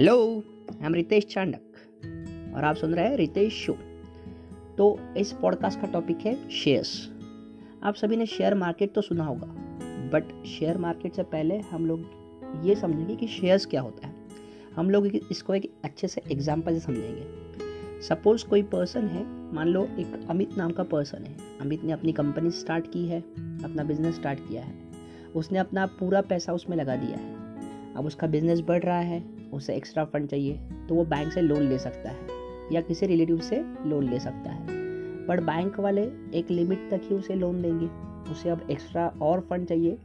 Hello I am Ritesh Chandak और आप सुन रहे हैं रितेश शो। तो इस पॉडकास्ट का टॉपिक है शेयर्स आप सभी ने शेयर मार्केट तो सुना होगा बट शेयर मार्केट से पहले हम लोग ये समझेंगे कि शेयर्स क्या होता है। हम लोग इसको एक अच्छे से एग्ज़ाम्पल से समझेंगे। सपोज़ कोई पर्सन है, मान लो एक अमित नाम का पर्सन है। अमित ने अपनी कंपनी स्टार्ट की है, अपना बिज़नेस स्टार्ट किया है। उसने अपना पूरा पैसा उसमें लगा दिया है। अब उसका बिज़नेस बढ़ रहा है उसे एक्स्ट्रा फंड चाहिए तो वो बैंक से लोन ले सकता है, या किसी रिलेटिव से लोन ले सकता है। बट बैंक वाले एक लिमिट तक ही उसे लोन देंगे, उसे अब एक्स्ट्रा और फंड चाहिए।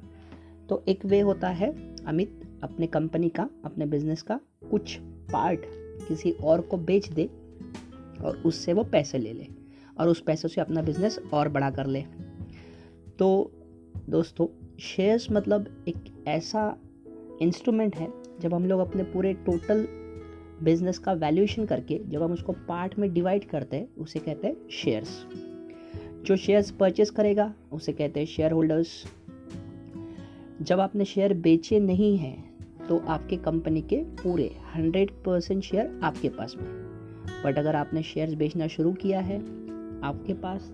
तो एक वे होता है, अमित, अपने कंपनी का, अपने बिज़नेस का कुछ पार्ट किसी और को बेच दे, और उससे वो पैसे ले ले, और उस पैसे से अपना बिज़नेस और बड़ा कर ले। तो दोस्तों शेयर्स मतलब एक ऐसा इंस्ट्रूमेंट है जब हम लोग अपने पूरे टोटल बिज़नेस का वैल्यूएशन करके, जब हम उसको पार्ट में डिवाइड करते हैं, उसे कहते हैं शेयर्स जो शेयर्स परचेस करेगा, उसे कहते हैं शेयर होल्डर्स जब आपने शेयर बेचे नहीं हैं तो आपके कंपनी के पूरे हंड्रेड परसेंट शेयर आपके पास में बट अगर आपने शेयर्स बेचना शुरू किया है आपके पास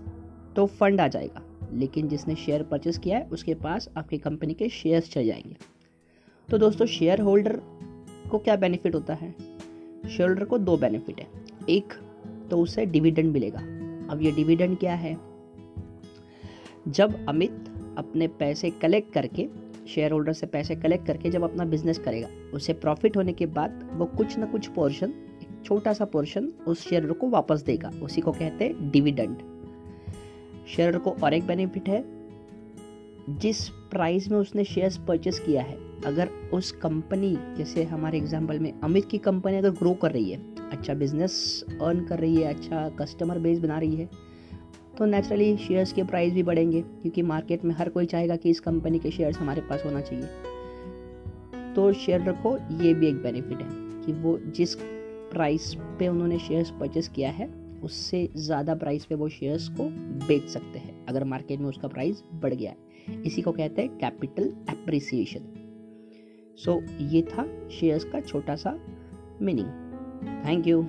तो फंड आ जाएगा. लेकिन जिसने शेयर परचेस किया है, उसके पास आपकी कंपनी के शेयर्स चल जाएँगे. तो दोस्तों शेयर होल्डर को क्या बेनिफिट होता है? शेयर होल्डर को दो बेनिफिट है। एक तो उसे डिविडेंड मिलेगा। अब ये डिविडेंड क्या है? जब अमित अपने पैसे कलेक्ट करके शेयर होल्डर से पैसे कलेक्ट करके जब अपना बिज़नेस करेगा, उसे प्रॉफिट होने के बाद वो कुछ ना कुछ पोर्शन एक छोटा सा पोर्शन उस शेयर को वापस देगा। उसी को कहते हैं डिविडेंड शेयर को और एक बेनिफिट है। जिस प्राइस में उसने शेयर्स परचेस किया है, अगर उस कंपनी जैसे हमारे एग्जांपल में अमित की कंपनी अगर ग्रो कर रही है अच्छा बिज़नेस अर्न कर रही है अच्छा कस्टमर बेस बना रही है तो नेचुरली शेयर्स के प्राइस भी बढ़ेंगे, क्योंकि मार्केट में हर कोई चाहेगा कि इस कंपनी के शेयर्स हमारे पास होना चाहिए। तो शेयर रखो, ये भी एक बेनिफिट है कि वो जिस प्राइस पे उन्होंने शेयर्स परचेस किया है, उससे ज़्यादा प्राइस पे वो शेयर्स को बेच सकते हैं। अगर मार्केट में उसका प्राइस बढ़ गया है। इसी को कहते हैं कैपिटल एप्रिसिएशन सो ये था शेयर्स का छोटा सा मीनिंग थैंक यू